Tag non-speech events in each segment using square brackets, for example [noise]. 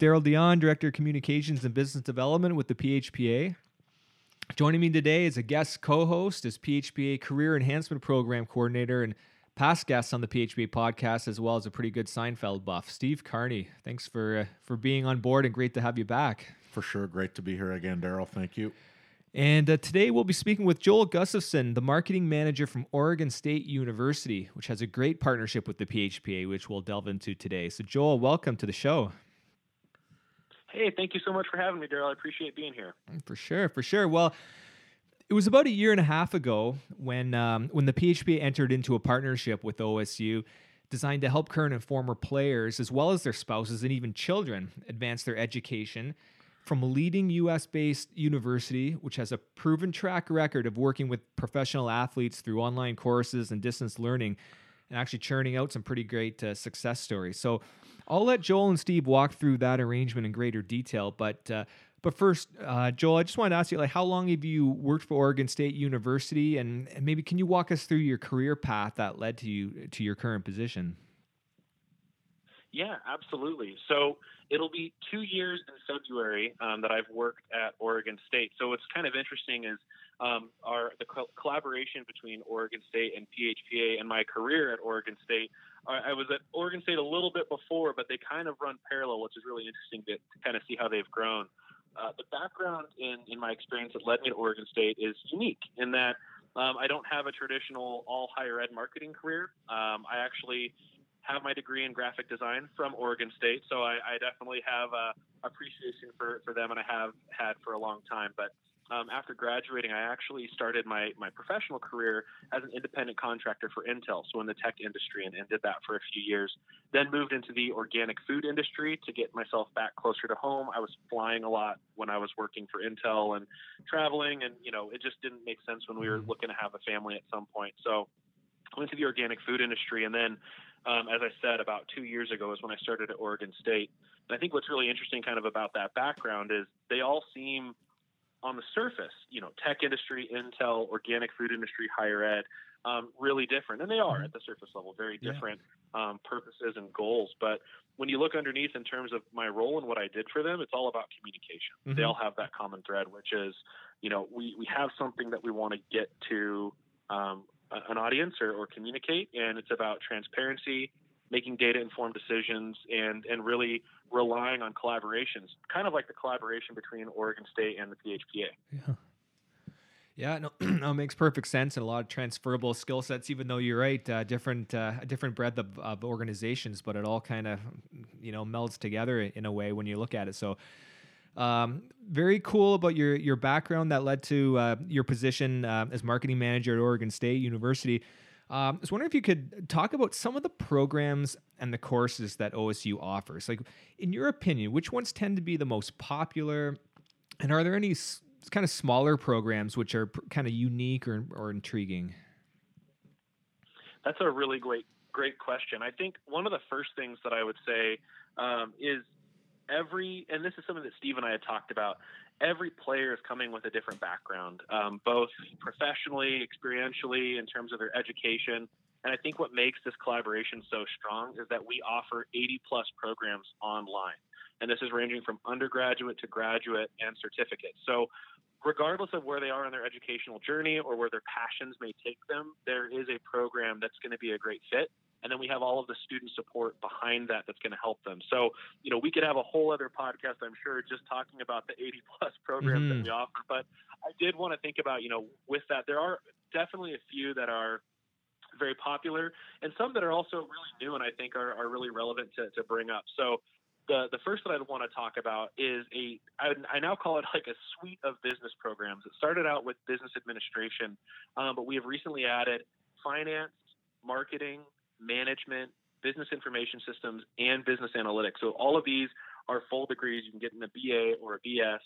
Daryl Dion, Director of Communications and Business Development with the PHPA. Joining me today as a guest co host is PHPA Career Enhancement Program Coordinator and past guest on the PHPA podcast, as well as a pretty good Seinfeld buff, Steve Carney. Thanks for, uh, for being on board and great to have you back. For sure. Great to be here again, Daryl. Thank you. And uh, today we'll be speaking with Joel Gustafson, the marketing manager from Oregon State University, which has a great partnership with the PHPA, which we'll delve into today. So, Joel, welcome to the show. Hey, thank you so much for having me, Daryl. I appreciate being here. For sure, for sure. Well, it was about a year and a half ago when um, when the PHP entered into a partnership with OSU designed to help current and former players, as well as their spouses and even children, advance their education from a leading US based university, which has a proven track record of working with professional athletes through online courses and distance learning, and actually churning out some pretty great uh, success stories. So I'll let Joel and Steve walk through that arrangement in greater detail. But uh, but first, uh, Joel, I just wanted to ask you, like, how long have you worked for Oregon State University, and, and maybe can you walk us through your career path that led to you to your current position? Yeah, absolutely. So it'll be two years in February um, that I've worked at Oregon State. So what's kind of interesting is um, our the co- collaboration between Oregon State and PHPA and my career at Oregon State. I, was at Oregon State a little bit before, but they kind of run parallel, which is really interesting to, to kind of see how they've grown. Uh, the background in, in my experience that led me to Oregon State is unique in that um, I don't have a traditional all higher ed marketing career. Um, I actually have my degree in graphic design from Oregon State, so I, I definitely have a appreciation for, for them, and I have had for a long time. But um, after graduating, I actually started my, my professional career as an independent contractor for Intel, so in the tech industry, and, and, did that for a few years. Then moved into the organic food industry to get myself back closer to home. I was flying a lot when I was working for Intel and traveling, and you know it just didn't make sense when we were mm-hmm. looking to have a family at some point. So went to the organic food industry, and then um, as I said, about two years ago is when I started at Oregon State. And I think what's really interesting kind of about that background is they all seem on the surface, you know, tech industry, Intel, organic food industry, higher ed, um, really different. And they are at the surface level, very different yeah. um, purposes and goals. But when you look underneath in terms of my role and what I did for them, it's all about communication. Mm-hmm. They all have that common thread, which is, you know, we, we have something that we want to get to um, an audience or, or communicate, and it's about transparency, making data informed decisions, and and really relying on collaborations, kind of like the collaboration between Oregon State and the PHPA. Yeah. Yeah, [clears throat] no, makes perfect sense and a lot of transferable skill sets. Even though you're right, uh, different, uh, different breadth of, of organizations, but it all kind of, you know, melds together in a way when you look at it. So, um, very cool about your your background that led to uh, your position uh, as marketing manager at Oregon State University. Um, I was wondering if you could talk about some of the programs and the courses that OSU offers. Like, in your opinion, which ones tend to be the most popular, and are there any s- kind of smaller programs which are pr- kind of unique or, or intriguing? That's a really great great question. I think one of the first things that I would say um, is every, and this is something that Steve and I had talked about. Every player is coming with a different background, um, both professionally, experientially, in terms of their education. And I think what makes this collaboration so strong is that we offer 80 plus programs online. And this is ranging from undergraduate to graduate and certificate. So, regardless of where they are in their educational journey or where their passions may take them, there is a program that's going to be a great fit and then we have all of the student support behind that that's going to help them. So, you know, we could have a whole other podcast, I'm sure, just talking about the 80 plus [laughs] programs mm-hmm. that we offer. But I did want to think about, you know, with that, there are definitely a few that are very popular and some that are also really new and I think are, are really relevant to, to bring up. So, the, the first that I'd want to talk about is a I, I now call it [laughs] like a suite of business programs. It started out with business administration, um, but we have recently added finance, marketing, management, business information systems, and business analytics. So all of these are full degrees. You can get in a BA or a BS.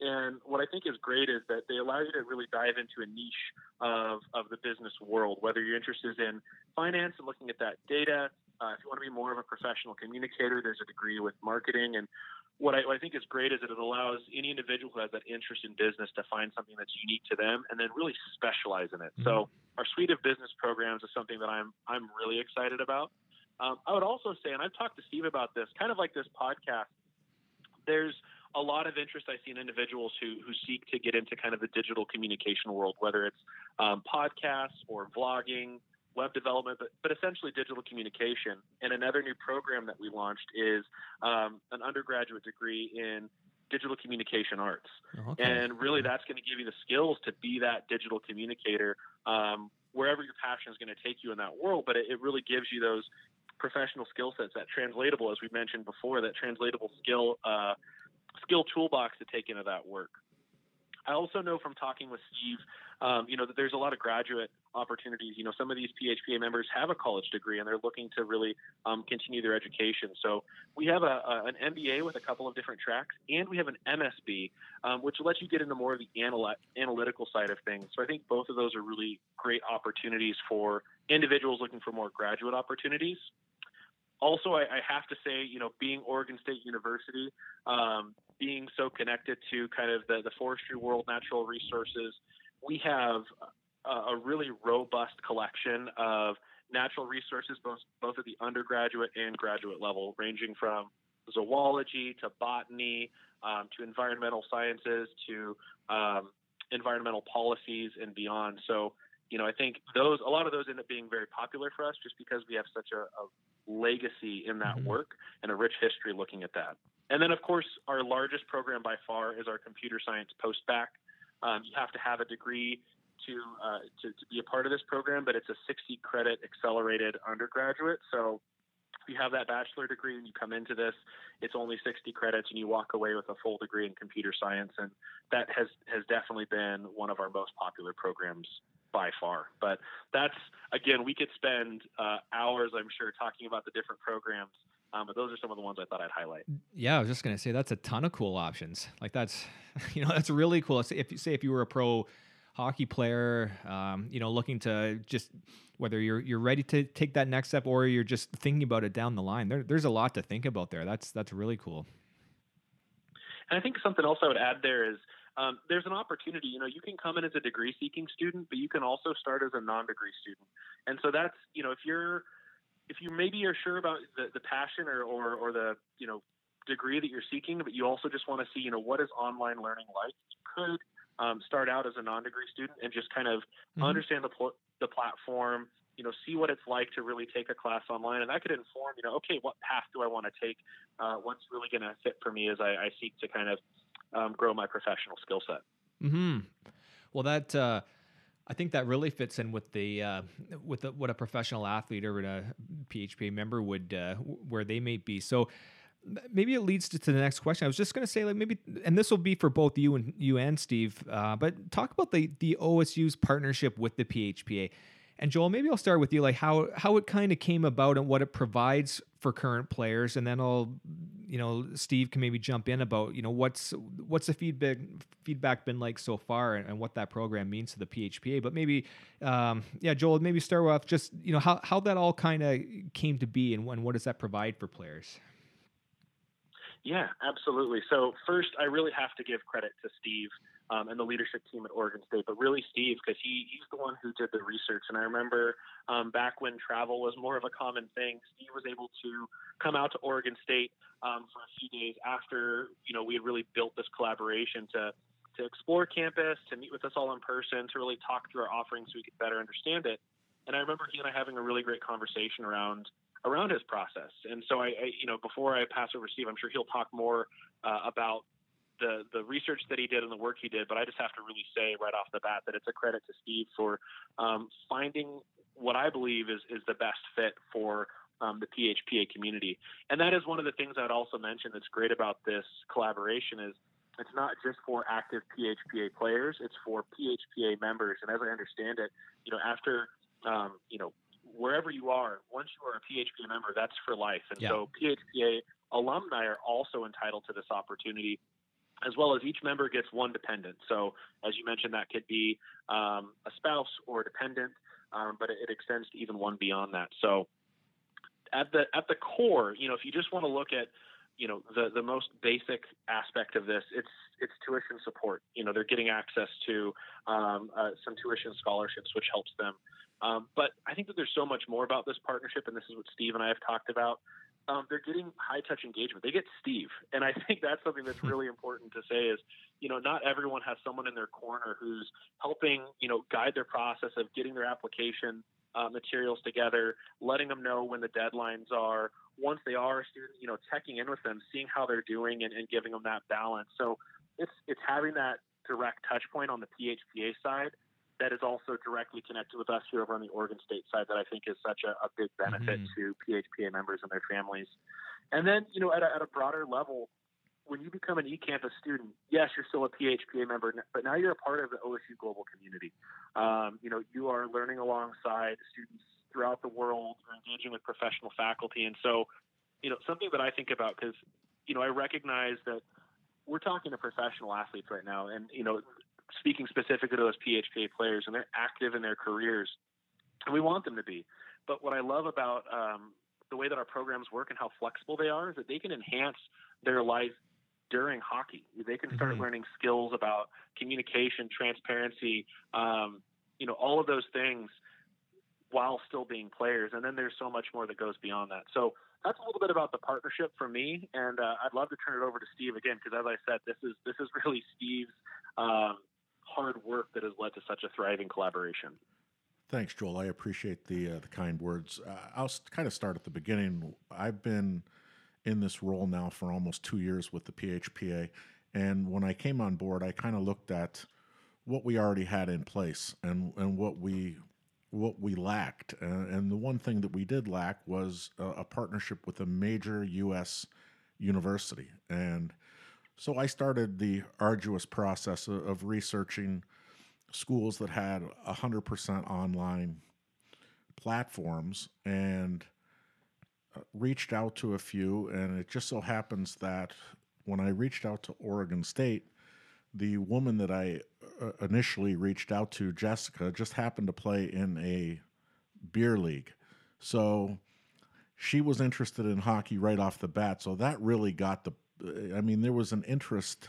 And what I think is great is that they allow you to really dive into a niche of, of the business world, whether you're interested in finance and looking at that data. Uh, if you want to be more of a professional communicator, there's a degree with marketing. And what I, what I, think is great is that it allows any individual who has that interest in business to find something that's unique to them and then really specialize in it. Mm-hmm. So our suite of business programs is something that I'm I'm really excited about. Um, I would also say, and I've talked to Steve about this, kind of like this podcast. there's a lot of interest I see in individuals who who seek to get into kind of the digital communication world, whether it's um, podcasts or vlogging, web development, but, but essentially digital communication. And another new program that we launched is um, an undergraduate degree in digital communication arts. Oh, okay. And really, that's going to give you the skills to be that digital communicator um, wherever your passion is going to take you in that world. But it, it really gives you those professional skill sets, that translatable, as we mentioned before, that translatable skill uh, skill toolbox to take into that work. I also know from talking with Steve, um, you know, that there's a lot of graduate opportunities. You know, some of these PHPA members have a college degree and they're looking to really um, continue their education. So we have a, a, an MBA with a couple of different tracks, and we have an MSB, um, which lets you get into more of the anal- analytical side of things. So I think both of those are really great opportunities for individuals looking for more graduate opportunities also, I, I, have to say, you know, being Oregon State University, um, being so connected to kind of the, the forestry world, natural resources, we have a, a really robust collection of natural resources, both, both at the undergraduate and graduate level, ranging from zoology to botany um, to environmental sciences to um, environmental policies and beyond. So, you know, I think those a lot of those end up being very popular for us just because we have such a, a legacy in that mm-hmm. work and a rich history looking at that. And then, of course, our largest program by far is our computer science postbac. Um, you have to have a degree to, uh, to, to be a part of this program, but it's a 60 credit accelerated undergraduate. So if you have that bachelor degree and you come into this, it's only 60 credits and you walk away with a full degree in computer science. And that has, has definitely been one of our most popular programs by far. But that's again, we could spend uh, hours, I'm sure, talking about the different programs. Um, but those are some of the ones I thought I'd highlight. Yeah, I was just gonna say that's a ton of cool options. Like that's, [laughs] you know, that's really cool. If you say if you were a pro hockey player, um, you know, looking to just whether you're you're ready to take that next step or you're just thinking about it down the line. There, there's a lot to think about there. That's that's really cool. And I think something else I would add there is um, there's an opportunity. You know, you can come in as a degree seeking student, but you can also start as a non degree student. And so that's, you know, if you're, if you maybe are sure about the, the passion or, or, or the, you know, degree that you're seeking, but you also just want to see, you know, what is online learning like, you could um, start out as a non degree student and just kind of mm-hmm. understand the, pl- the platform, you know, see what it's like to really take a class online, and that could inform, you know, okay, what path do I want to take? Uh, what's really going to fit for me as I, I seek to kind of um, grow my professional skill set. Hmm. Well, that uh, I think that really fits in with the uh, with the, what a professional athlete or a PHPA member would uh, where they may be. So maybe it leads to, to the next question. I was just going to say, like maybe, and this will be for both you and you and Steve. Uh, but talk about the the OSU's partnership with the PHPA. And Joel, maybe I'll start with you, like how how it kind of came about and what it provides for current players, and then I'll, you know, Steve can maybe jump in about, you know, what's what's the feedback feedback been like so far, and, and what that program means to the PHPA. But maybe, um, yeah, Joel, maybe start off just you know how how that all kind of came to be, and, and what does that provide for players. Yeah, absolutely. So first, I really have to give credit to Steve um, and the leadership team at Oregon State, but really Steve, because he, he's the one who did the research. And I remember um, back when travel was more of a common thing, Steve was able to come out to Oregon State um, for a few days after you know we had really built this collaboration to to explore campus, to meet with us all in person, to really talk through our offerings so we could better understand it. And I remember he and I having a really great conversation around around his process. And so I, I you know, before I pass over Steve, I'm sure he'll talk more uh, about the the research that he did and the work he did. But I just have to really say right off the bat that it's a credit to Steve for um, finding what I believe is is the best fit for um, the PHPA community. And that is one of the things I'd also mention that's great about this collaboration is it's not just for active PHPA players; it's for PHPA members. And as I understand it, you know, after um, you know wherever you are, once you are a PHPA member, that's for life. And yeah. so PHPA alumni are also entitled to this opportunity as well as each member gets one dependent. So, as you mentioned, that could be um, a spouse or a dependent, um, but it, it, extends to even one beyond that. So, at the at the core, you know, if you just want to look at, you know, the the most basic aspect of this, it's it's tuition support. You know, they're getting access to um, uh, some tuition scholarships, which helps them. Um, but I think that there's so much more about this partnership, and this is what Steve and I have talked about. Um, they're getting high touch engagement. They get Steve, and I think that's something that's really important to say is, you know, not everyone has someone in their corner who's helping, you know, guide their process of getting their application uh, materials together, letting them know when the deadlines are. Once they are a student, you know, checking in with them, seeing how they're doing, and, and giving them that balance. So it's it's having that direct touch point on the PHPA side that is also directly connected with us here over on the Oregon State side that I think is such a, a big benefit mm-hmm. to PHPA members and their families. And then, you know, at a, at a broader level, when you become an eCampus student, yes, you're still a PHPA member, but now you're a part of the OSU global community. Um, you know, you are learning alongside students throughout the world, you're engaging with professional faculty. And so, you know, something that I think about because, you know, I recognize that we're talking to professional athletes right now, and you know, speaking specifically to those PHPA players, and they're active in their careers, and we want them to be. But what I love about um, the way that our programs work and how flexible they are is that they can enhance their life during hockey. They can start mm-hmm. learning skills about communication, transparency, um, you know, all of those things while still being players. And then there's so much more that goes beyond that. So that's a little bit about the partnership for me. And uh, I'd love to turn it over to Steve again because, as I said, this is this is really Steve's um, hard work that has led to such a thriving collaboration. Thanks, Joel. I appreciate the uh, the kind words. Uh, I'll kind of start at the beginning. I've been in this role now for almost two years with the PHPA, and when I came on board, I kind of looked at what we already had in place and and what we what we lacked. Uh, and the one thing that we did lack was a, a partnership with a major U.S. university, and so I started the arduous process of, researching schools that had 100% online platforms and uh, reached out to a few. And it just so happens that when I reached out to Oregon State, the woman that I uh, initially reached out to, Jessica, just happened to play in a beer league. So she was interested in hockey right off the bat. So that really got the I mean, there was an interest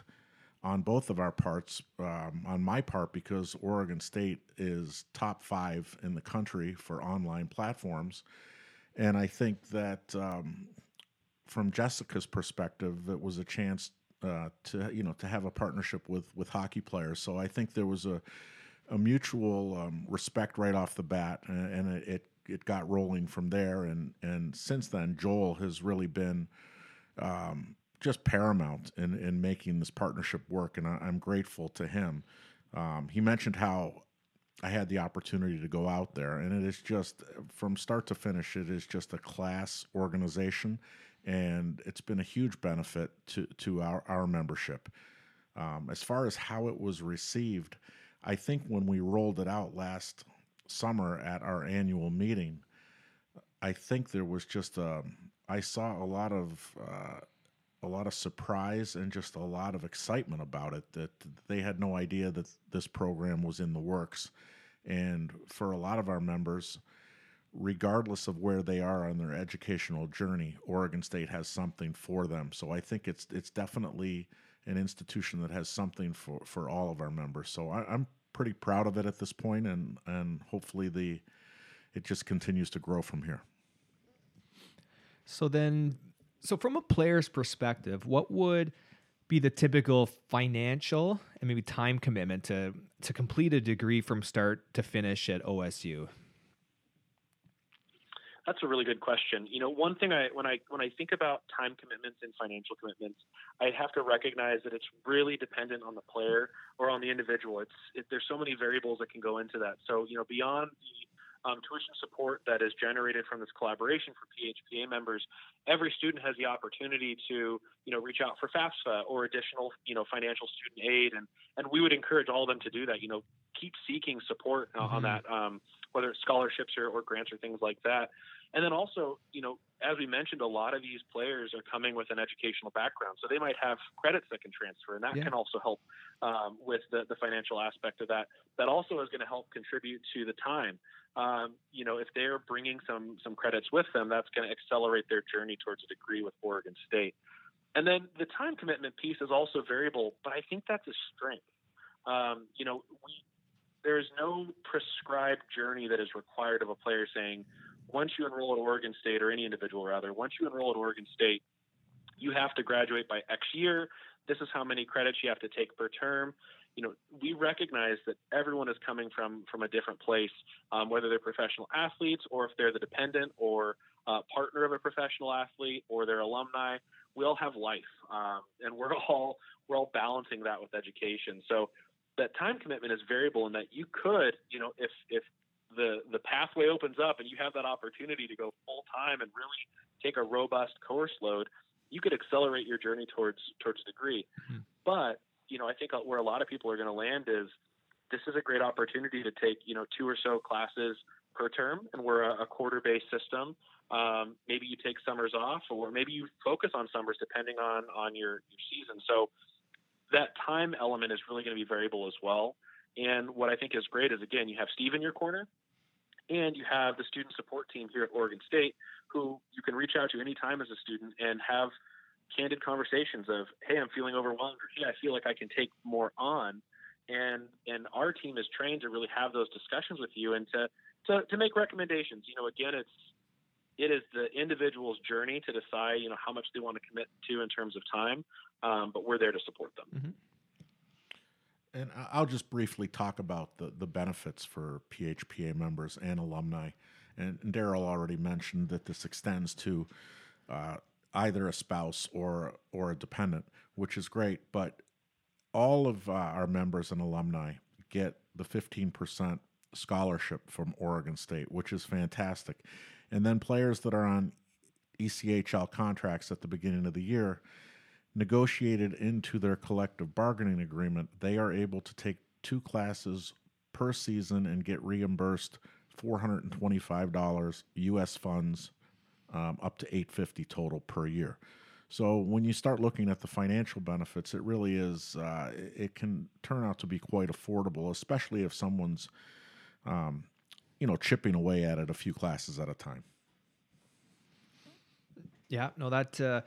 on both of our parts, um, on my part, because Oregon State is top five in the country for online platforms. And I think that um, from Jessica's perspective, it was a chance uh, to, you know, to have a partnership with, with hockey players. So I think there was a, a mutual um, respect right off the bat, and, it, it, it got rolling from there. And, and since then, Joel has really been um, just paramount in, in making this partnership work, and I, am grateful to him. Um, he mentioned how I had the opportunity to go out there, and it is just from start to finish, it is just a class organization, and it's been a huge benefit to to our our membership. Um, as far as how it was received, I think when we rolled it out last summer at our annual meeting, I think there was just a um, I saw a lot of uh, a lot of surprise and just a lot of excitement about it that they had no idea that this program was in the works. And for a lot of our members, regardless of where they are on their educational journey, Oregon State has something for them. So I think it's it's definitely an institution that has something for, for all of our members. So I, am pretty proud of it at this point, and and hopefully the it just continues to grow from here. So then so, from a player's perspective, what would be the typical financial and maybe time commitment to to complete a degree from start to finish at OSU? That's a really good question. You know, one thing I when I when I think about time commitments and financial commitments, I have to recognize that it's really dependent on the player or on the individual. It's it, there's so many variables that can go into that. So you know, beyond the um, tuition support that is generated from this collaboration for PHPA members, every student has the opportunity to, you know, reach out for FAFSA or additional, you know, financial student aid, and and we would encourage all of them to do that. You know, keep seeking support uh, mm-hmm. on that, um, whether it's scholarships or, or grants or things like that. And then also, you know, as we mentioned, a lot of these players are coming with an educational background, so they might have credits that can transfer, and that yeah. can also help um, with the, the financial aspect of that. That also is going to help contribute to the time um, you know, if they're bringing some some credits with them, that's going to accelerate their journey towards a degree with Oregon State. And then the time commitment piece is also variable, but I think that's a strength. Um, you know, we, there is no prescribed journey that is required of a player saying, once you enroll at Oregon State, or any individual rather, once you enroll at Oregon State, you have to graduate by X year. This is how many credits you have to take per term. You know, we recognize that everyone is coming from from a different place, um, whether they're professional athletes or if they're the dependent or uh, partner of a professional athlete or their alumni. We all have life, um, and we're [laughs] all we're all balancing that with education. So that time commitment is variable in that you could, you know, if if the the pathway opens up and you have that opportunity to go full time and really take a robust course load, you could accelerate your journey towards towards degree. Mm-hmm. But you know, I think where a lot of people are going to land is this is a great opportunity to take you know two or so classes per term, and we're a, a quarter based system. Um, maybe you take summers off, or maybe you focus on summers depending on on your your season. So that time element is really going to be variable as well. And what I think is great is again, you have Steve in your corner, and you have the student support team here at Oregon State, who you can reach out to anytime as a student and have candid conversations of, hey, I'm feeling overwhelmed, or hey, I feel like I can take more on. And and our team is trained to really have those discussions with you and to to, to make recommendations. You know, again, it's it is the individual's journey to decide, you know, how much they want to commit to in terms of time um, but we're there to support them. Mm-hmm. And I'll just briefly talk about the, the benefits for PHPA members and alumni. And, Daryl already mentioned that this extends to uh, either a spouse or or a dependent, which is great. But all of uh, our members and alumni get the 15% scholarship from Oregon State, which is fantastic. And then players that are on ECHL contracts at the beginning of the year negotiated into their collective bargaining agreement, they are able to take two classes per season and get reimbursed $425 US funds um, up to 850 total per year. So when you start looking at the financial benefits, it really is uh, it can turn out to be quite affordable, especially if someone's um, you know chipping away at it a few classes at a time. Yeah, no, that uh,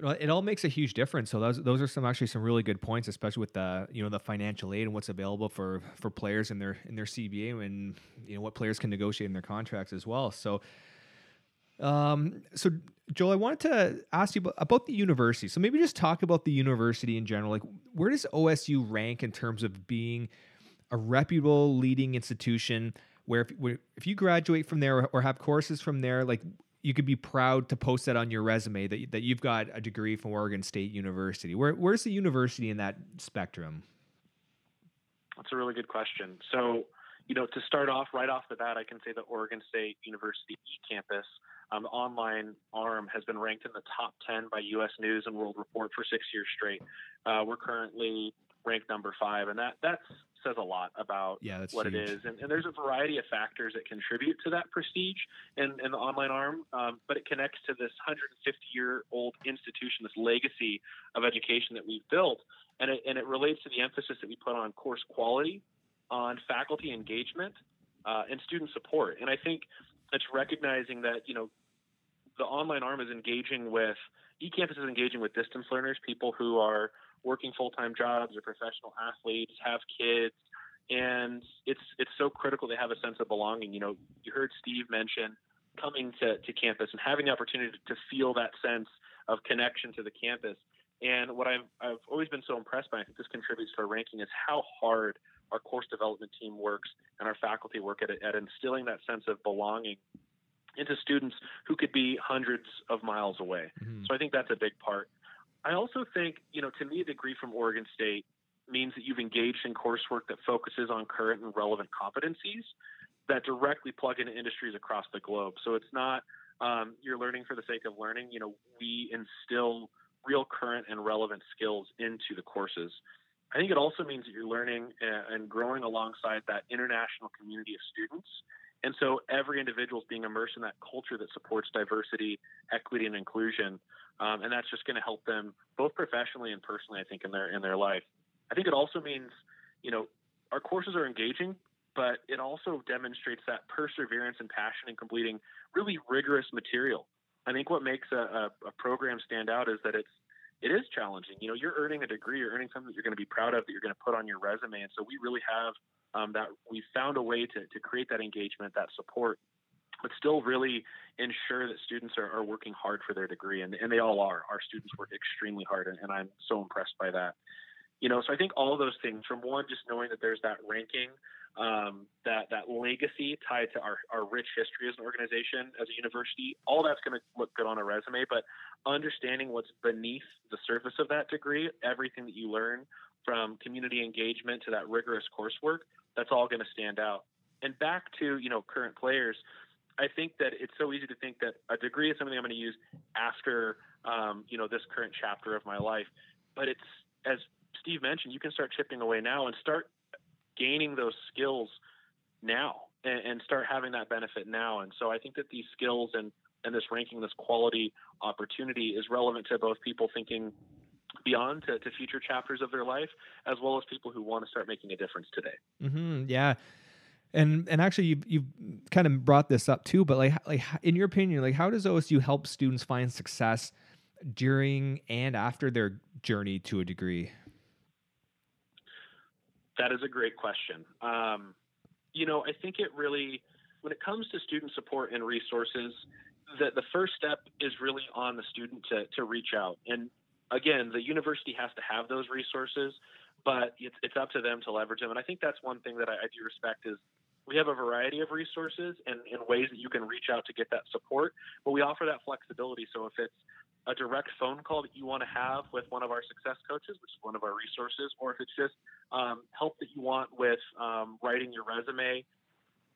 it all makes a huge difference. So those those are some actually some really good points, especially with the you know the financial aid and what's available for for players in their in their CBA and you know what players can negotiate in their contracts as well. So. Um, so Joel, I wanted to ask you about, about the university. So maybe just talk about the university in general. Like, where does OSU rank in terms of being a reputable leading institution? Where if, if you graduate from there or have courses from there, like you could be proud to post that on your resume that, that you've got a degree from Oregon State University. Where, where's the university in that spectrum? That's a really good question. So, you know, to start off right off the bat, I can say that Oregon State University eCampus, um, online arm, has been ranked in the top 10 by U.S. News and World Report for six years straight. Uh, we're currently ranked number five, and that that's says a lot about yeah, what huge. it is. And, and, there's a variety of factors that contribute to that prestige in, in the online arm, um, but it connects to this 150 year old institution, this legacy of education that we've built. And it, and it relates to the emphasis that we put on course quality, on faculty engagement, uh, and student support. And I think it's recognizing that, you know, the online arm is engaging with, eCampus is engaging with distance learners, people who are working full time jobs or professional athletes, have kids, and it's it's so critical to have a sense of belonging. You know, you heard Steve mention coming to, to campus and having the opportunity to feel that sense of connection to the campus. And what I've, I've always been so impressed by, I think this contributes to our ranking, is how hard our course development team works and our faculty work at, at instilling that sense of belonging into students who could be hundreds of miles away. Mm-hmm. So I think that's a big part. I also think, you know, to me, a degree from Oregon State means that you've engaged in coursework that focuses on current and relevant competencies that directly plug into industries across the globe. So it's not um, you're learning for the sake of learning. You know, we instill real current and relevant skills into the courses. I think it also means that you're learning and growing alongside that international community of students. And so every individual is being immersed in that culture that supports diversity, equity, and inclusion um, and that's just going to help them both professionally and personally. I think in their in their life. I think it also means, you know, our courses are engaging, but it also demonstrates that perseverance and passion in completing really rigorous material. I think what makes a, a, a program stand out is that it's it is challenging. You know, you're earning a degree, you're earning something that you're going to be proud of, that you're going to put on your resume, and so we really have um, that. We found a way to to create that engagement, that support, but still really ensure that students are, are working hard for their degree, and, and they all are. Our students work extremely hard, and, and I'm so impressed by that. You know, so I think all those things, from one, just knowing that there's that ranking, um, that that legacy tied to our, our rich history as an organization, as a university, all that's going to look good on a resume. But understanding what's beneath the surface of that degree, everything that you learn from community engagement to that rigorous coursework, that's all going to stand out. And back to you know current players, I think that it's so easy to think that a degree is something I'm going to use after um, you know this current chapter of my life, but it's as Steve mentioned, you can start chipping away now and start gaining those skills now and, and start having that benefit now. And so I think that these skills and and this ranking, this quality opportunity is relevant to both people thinking beyond to, to future chapters of their life, as well as people who want to start making a difference today. Mm-hmm, yeah and and actually you've, you've kind of brought this up too but like like in your opinion like how does osu help students find success during and after their journey to a degree? That is a great question. Um, you know i think it really when it comes to student support and resources the, the first step is really on the student to, to reach out. And again the university has to have those resources but it's, it's up to them to leverage them. And I think that's one thing that I, I do respect is we have a variety of resources and, and ways that you can reach out to get that support, but we offer that flexibility. So if it's a direct phone call that you want to have with one of our success coaches, which is one of our resources, or if it's just um, help that you want with um, writing your resume,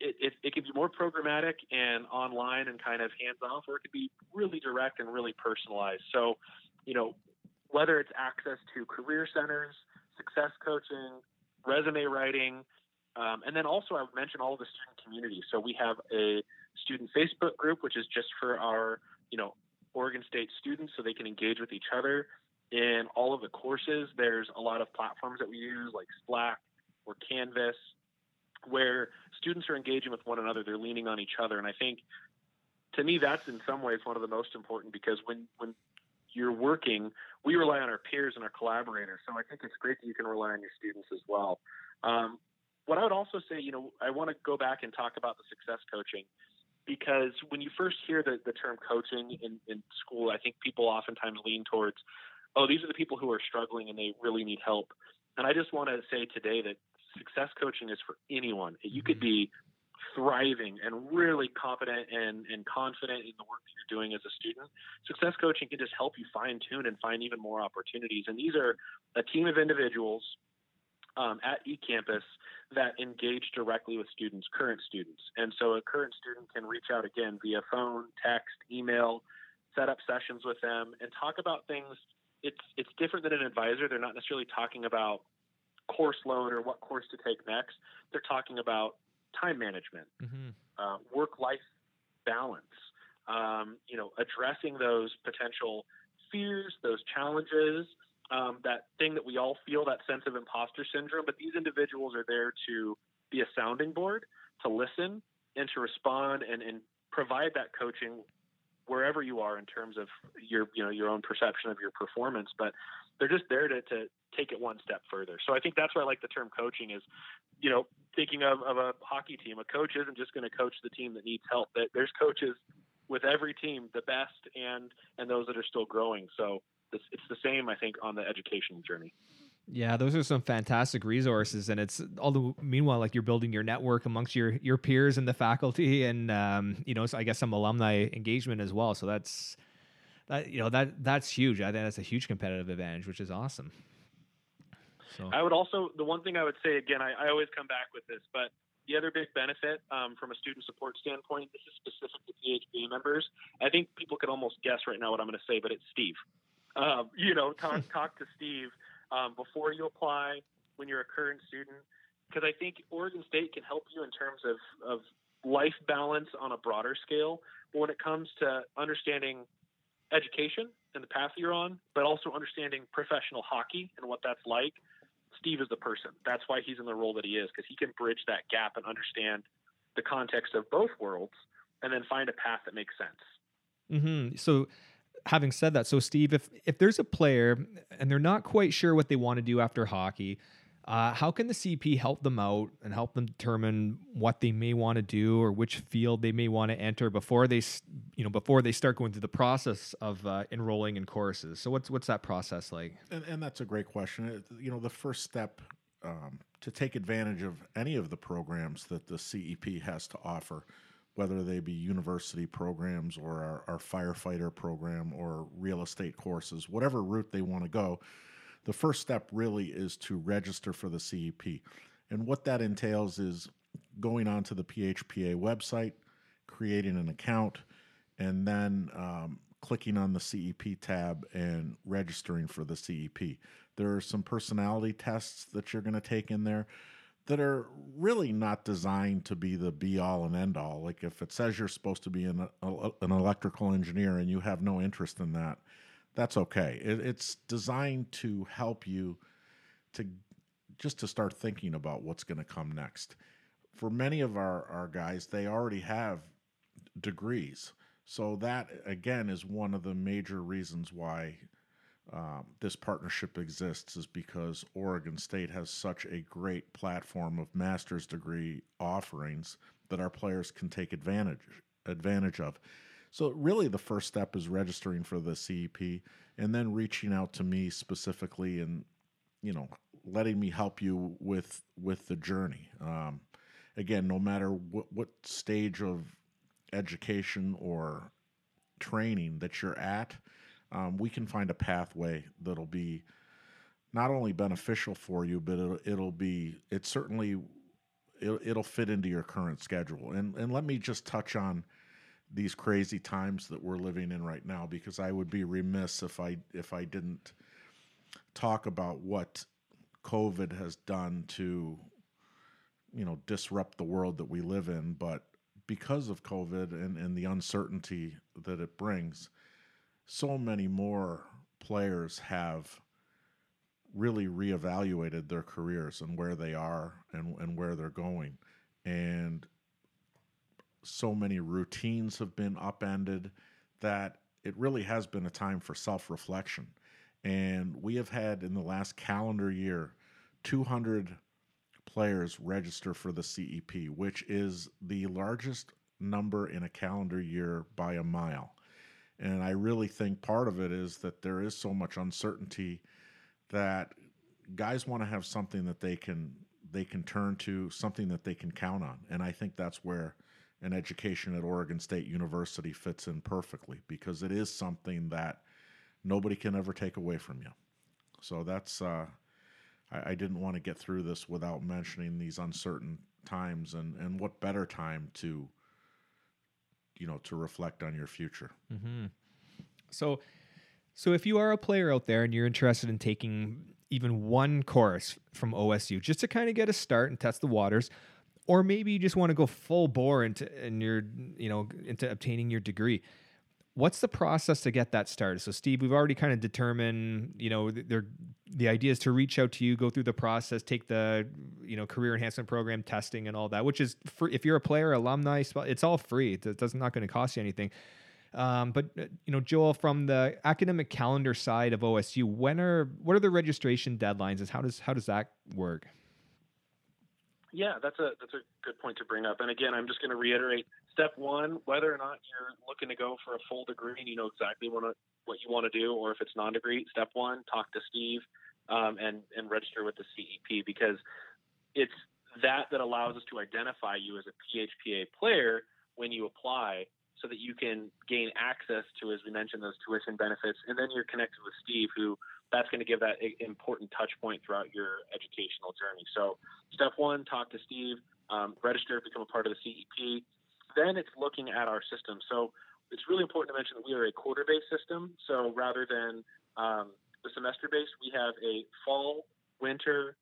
it, it, it can be more programmatic and online and kind of hands off, or it could be really direct and really personalized. So, you know, whether it's access to career centers, success coaching, resume writing, um, and then also, I would mention all of the student community. So we have a student Facebook group, which is just for our, you know, Oregon State students, so they can engage with each other. In all of the courses, there's a lot of platforms that we use, like Slack or Canvas, where students are engaging with one another. They're leaning on each other, and I think, to me, that's in some ways one of the most important because when when you're working, we rely on our peers and our collaborators. So I think it's great that you can rely on your students as well. Um, what I would also say, you know, I want to go back and talk about the success coaching because when you first hear the, the term coaching in, in school, I think people oftentimes lean towards, oh, these are the people who are struggling and they really need help. And I just want to say today that success coaching is for anyone. You could be thriving and really confident and, and confident in the work that you're doing as a student. Success coaching can just help you fine tune and find even more opportunities. And these are a team of individuals um, at eCampus that engage directly with students, current students. And so a current student can reach out again via phone, text, email, set up sessions with them, and talk about things. It's it's different than an advisor. They're not necessarily talking about course load or what course to take next. They're talking about time management, mm-hmm. uh, work life balance. Um, you know, addressing those potential fears, those challenges, um, that thing that we all feel, that sense of imposter syndrome. But these individuals are there to be a sounding board, to listen, and to respond and, and provide that coaching wherever you are in terms of your you know your own perception of your performance. But they're just there to, to take it one step further. So I think that's why I like the term coaching is, you know, thinking of, of a hockey team. A coach isn't just going to coach the team that needs help. There's coaches with every team, the best and and those that are still growing. So it's, it's the same, I think, on the educational journey. Yeah, those are some fantastic resources, and it's all the meanwhile like you're building your network amongst your your peers and the faculty, and um, you know, so I guess some alumni engagement as well. So that's that you know that that's huge. I think that's a huge competitive advantage, which is awesome. So I would also the one thing I would say again, I, I always come back with this, but the other big benefit um, from a student support standpoint, this is specific to PHP members. I think people could almost guess right now what I'm going to say, but it's Steve. Um, [laughs] you know, talk talk to Steve um, before you apply when you're a current student, because I think Oregon State can help you in terms of of life balance on a broader scale. But when it comes to understanding education and the path you're on, but also understanding professional hockey and what that's like, Steve is the person. That's why he's in the role that he is, because he can bridge that gap and understand the context of both worlds and then find a path that makes sense. Mm-hmm. So having said that, so Steve, if if there's a player and they're not quite sure what they want to do after hockey, Uh, how can the CP help them out and help them determine what they may want to do or which field they may want to enter before they, you know, before they start going through the process of uh, enrolling in courses? So what's what's that process like? And, and that's a great question. You know, the first step um, to take advantage of any of the programs that the CEP has to offer, whether they be university programs or our, our firefighter program or real estate courses, whatever route they want to go the first step really is to register for the CEP. And what that entails is going onto the PHPA website, creating an account, and then um, clicking on the CEP tab and registering for the CEP. There are some personality tests that you're going to take in there that are really not designed to be the be all and end all. Like if it says you're supposed to be an, an electrical engineer and you have no interest in that, that's okay. It, it's designed to help you to just to start thinking about what's going to come next. For many of our, our guys, they already have degrees. So that again is one of the major reasons why um, this partnership exists is because Oregon State has such a great platform of master's degree offerings that our players can take advantage advantage of. So really, the first step is registering for the CEP, and then reaching out to me specifically, and you know, letting me help you with with the journey. Um, again, no matter what what stage of education or training that you're at, um, we can find a pathway that'll be not only beneficial for you, but it'll, it'll be it certainly it'll, it'll fit into your current schedule. And and let me just touch on these crazy times that we're living in right now because I would be remiss if I if I didn't talk about what COVID has done to you know disrupt the world that we live in but because of COVID and, and the uncertainty that it brings so many more players have really reevaluated their careers and where they are and, and where they're going and so many routines have been upended that it really has been a time for self reflection. And we have had in the last calendar year 200 players register for the CEP, which is the largest number in a calendar year by a mile. And I really think part of it is that there is so much uncertainty that guys want to have something that they can they can turn to, something that they can count on. And I think that's where an education at Oregon State University fits in perfectly because it is something that nobody can ever take away from you. So that's uh, I, I, didn't want to get through this without mentioning these uncertain times and and what better time to you know to reflect on your future. Mm-hmm. So so if you are a player out there and you're interested in taking even one course from OSU just to kind of get a start and test the waters or maybe you just want to go full bore into and you're you know into obtaining your degree what's the process to get that started? So steve we've already kind of determined you know the idea is to reach out to you go through the process take the you know career enhancement program testing and all that which is if you're a player alumni it's all free. It doesn't going to cost you anything. Um, but uh, you know joel from the academic calendar side of osu when are what are the registration deadlines and how does how does that work yeah, that's a that's a good point to bring up. And again, I'm just going to reiterate: step one, whether or not you're looking to go for a full degree and you know exactly what what you want to do, or if it's non-degree, step one, talk to Steve um, and and register with the CEP because it's that that allows us to identify you as a PHPA player when you apply so that you can gain access to, as we mentioned, those tuition benefits. And then you're connected with Steve, who that's going to give that important touch point throughout your educational journey. So, step one, talk to Steve, um, register, become a part of the CEP. Then it's looking at our system. So, it's really important to mention that we are a quarter based system. So, rather than um, the semester based, we have a fall, winter,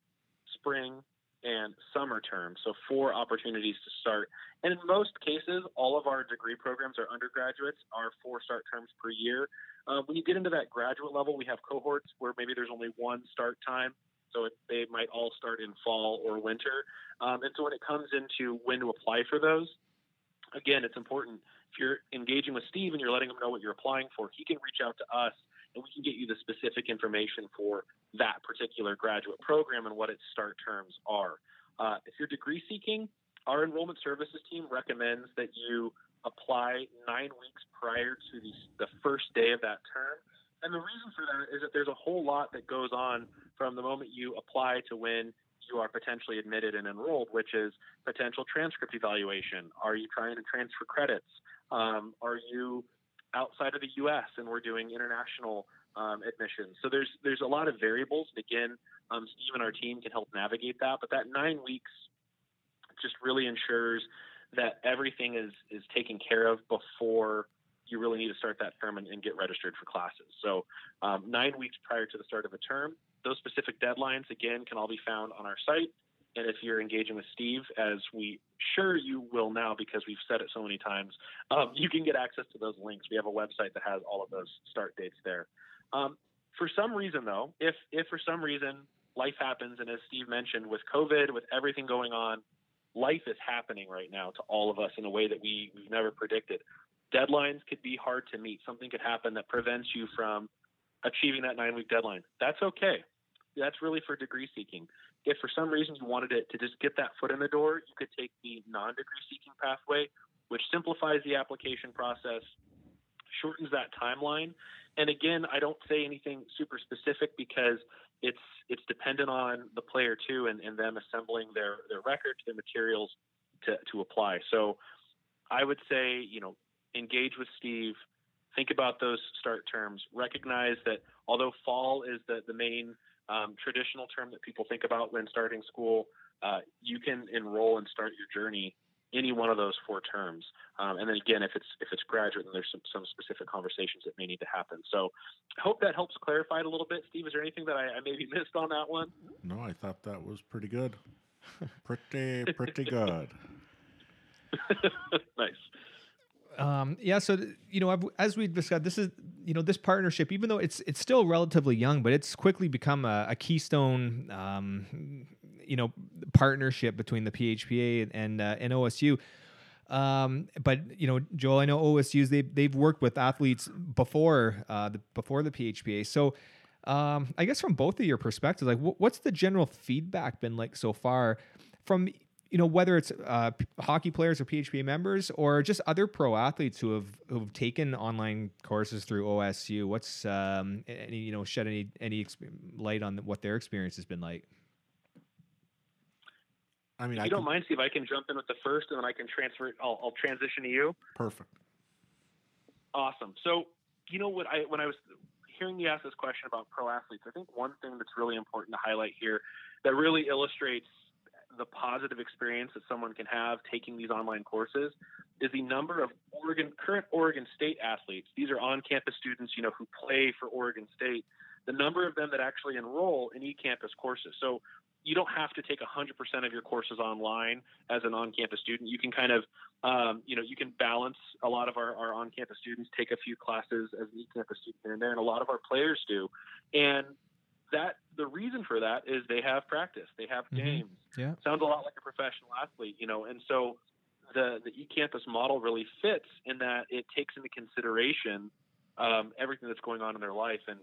spring, and summer term. So four opportunities to start. And in most cases, all of our degree programs, our undergraduates, are four start terms per year. Uh, when you get into that graduate level, we have cohorts where maybe there's only one start time. So it, they might all start in fall or winter. Um, and so when it comes into when to apply for those, again, it's important. If you're engaging with Steve and you're letting him know what you're applying for, he can reach out to us and we can get you the specific information for that particular graduate program and what its start terms are. Uh, if you're degree seeking, our enrollment services team recommends that you apply nine weeks prior to the, the first day of that term. And the reason for that is that there's a whole lot that goes on from the moment you apply to when you are potentially admitted and enrolled, which is potential transcript evaluation. Are you trying to transfer credits? Um, are you outside of the U.S. and we're doing international um, admissions? So there's there's a lot of variables. And again, um, Steve and our team can help navigate that. But that nine weeks just really ensures that everything is is taken care of before you really need to start that term and, and get registered for classes. So um, nine weeks prior to the start of a term, those specific deadlines again can all be found on our site. And if you're engaging with Steve, as we sure you will now because we've said it so many times, um, you can get access to those links. We have a website that has all of those start dates there. Um, for some reason, though, if if for some reason life happens, and as Steve mentioned, with COVID, with everything going on, life is happening right now to all of us in a way that we, we've never predicted. Deadlines could be hard to meet. Something could happen that prevents you from achieving that nine week deadline. That's okay. That's really for degree seeking. If for some reason you wanted it to just get that foot in the door, you could take the non degree seeking pathway, which simplifies the application process, shortens that timeline. And again, I don't say anything super specific because it's it's dependent on the player too and, and them assembling their their records, their materials to, to apply. So I would say, you know, engage with Steve, think about those start terms, recognize that although fall is the, the main um, traditional term that people think about when starting school, uh, you can enroll and start your journey any one of those four terms. Um, and then again, if it's if it's graduate, then there's some, some specific conversations that may need to happen. So I hope that helps clarify it a little bit. Steve, is there anything that I, I maybe missed on that one? No, I thought that was pretty good. [laughs] pretty pretty good. [laughs] nice. Um, yeah, so you know, I've, as we discussed, this is you know this partnership, even though it's it's still relatively young, but it's quickly become a, a keystone um, you know partnership between the PHPA and uh, and OSU. Um, but you know, Joel, I know OSU's they they've worked with athletes before uh, the before the PHPA. So um, I guess from both of your perspectives, like w- what's the general feedback been like so far from you know whether it's uh, p- hockey players or PHPA members or just other pro athletes who have who have taken online courses through OSU. What's um, any you know shed any any light on what their experience has been like? I mean, if I you don't mind, Steve, I can jump in with the first, and then I can transfer it. I'll, I'll transition to you. Perfect. Awesome. So, you know what? I when I was hearing you ask this question about pro athletes, I think one thing that's really important to highlight here that really illustrates the positive experience that someone can have taking these online courses is the number of Oregon current Oregon State athletes. These are on-campus students, you know, who play for Oregon State. The number of them that actually enroll in e-campus courses. So you don't have to take 100% of your courses online as an on-campus student. You can kind of, um, you know, you can balance a lot of our, our on-campus students, take a few classes as an e-campus student here and there, and a lot of our players do. And that the reason for that is they have practice, they have mm-hmm. games. Yeah, sounds a lot like a professional athlete, you know. And so the the e-campus model really fits in that it takes into consideration um, everything that's going on in their life and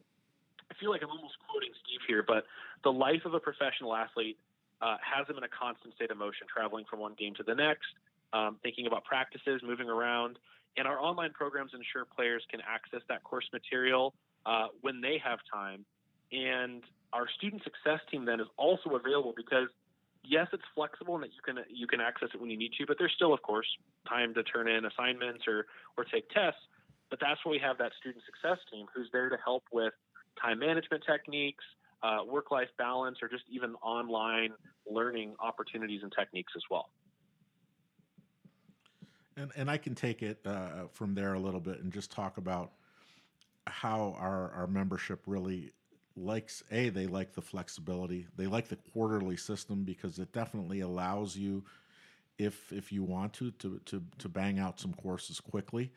I feel like I'm almost quoting Steve here, but the life of a professional athlete uh, has them in a constant state of motion, traveling from one game to the next, um, thinking about practices, moving around. And our online programs ensure players can access that course material uh, when they have time. And our student success team then is also available because yes, it's flexible and that you can you can access it when you need to, but there's still, of course, time to turn in assignments or or take tests. But that's where we have that student success team who's there to help with time management techniques, uh, work life balance, or just even online learning opportunities and techniques as well. And, and I can take it uh, from there a little bit and just talk about how our, our membership really likes a they like the flexibility they like the quarterly system because it definitely allows you if if you want to to to, to bang out some courses quickly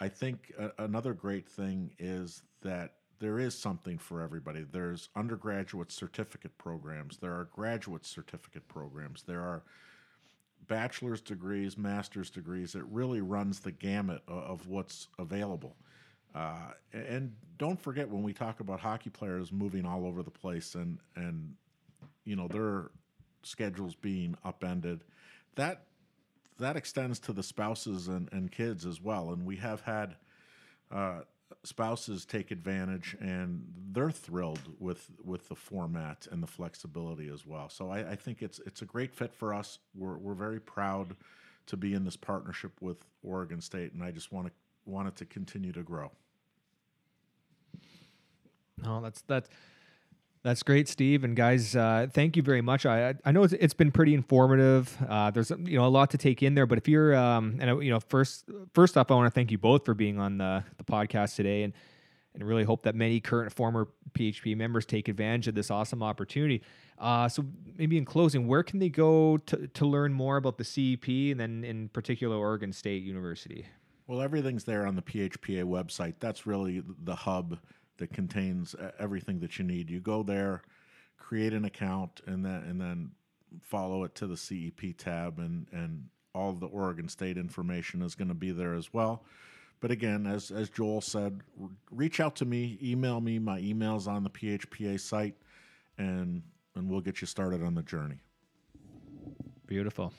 i think a, another great thing is that there is something for everybody. There's undergraduate certificate programs, there are graduate certificate programs, there are bachelor's degrees, master's degrees. It really runs the gamut of what's available. Uh, and don't forget when we talk about hockey players moving all over the place and and you know their schedules being upended, that that extends to the spouses and, and kids as well. And we have had uh, spouses take advantage, and they're thrilled with with the format and the flexibility as well. So I, I think it's it's a great fit for us. We're we're very proud to be in this partnership with Oregon State, and I just want to want it to continue to grow. No, that's that's that's great, Steve. And guys, uh, thank you very much. I I know it's, it's been pretty informative. Uh, there's you know a lot to take in there. But if you're um, and you know first first off, I want to thank you both for being on the the podcast today, and and really hope that many current former PHP members take advantage of this awesome opportunity. Uh, so maybe in closing, where can they go to to learn more about the CEP and then in particular Oregon State University? Well, everything's there on the PHPA website. That's really the hub that contains everything that you need. You go there, create an account, and then and then follow it to the CEP tab, and and all the Oregon State information is going to be there as well. But again, as as Joel said, reach out to me, email me. My email's on the PHPA site, and and we'll get you started on the journey. Beautiful.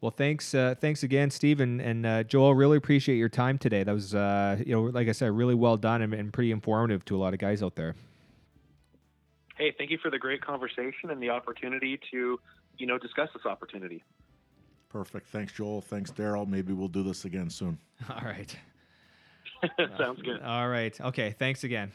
Well, thanks, uh, thanks again, Steve and, and uh, Joel. Really appreciate your time today. That was, uh, you know, like I said, really well done and, and, pretty informative to a lot of guys out there. Hey, thank you for the great conversation and the opportunity to, you know, discuss this opportunity. Perfect. Thanks, Joel. Thanks, Daryl. Maybe we'll do this again soon. [laughs] All right. [laughs] Sounds good. All right. Okay. Thanks again.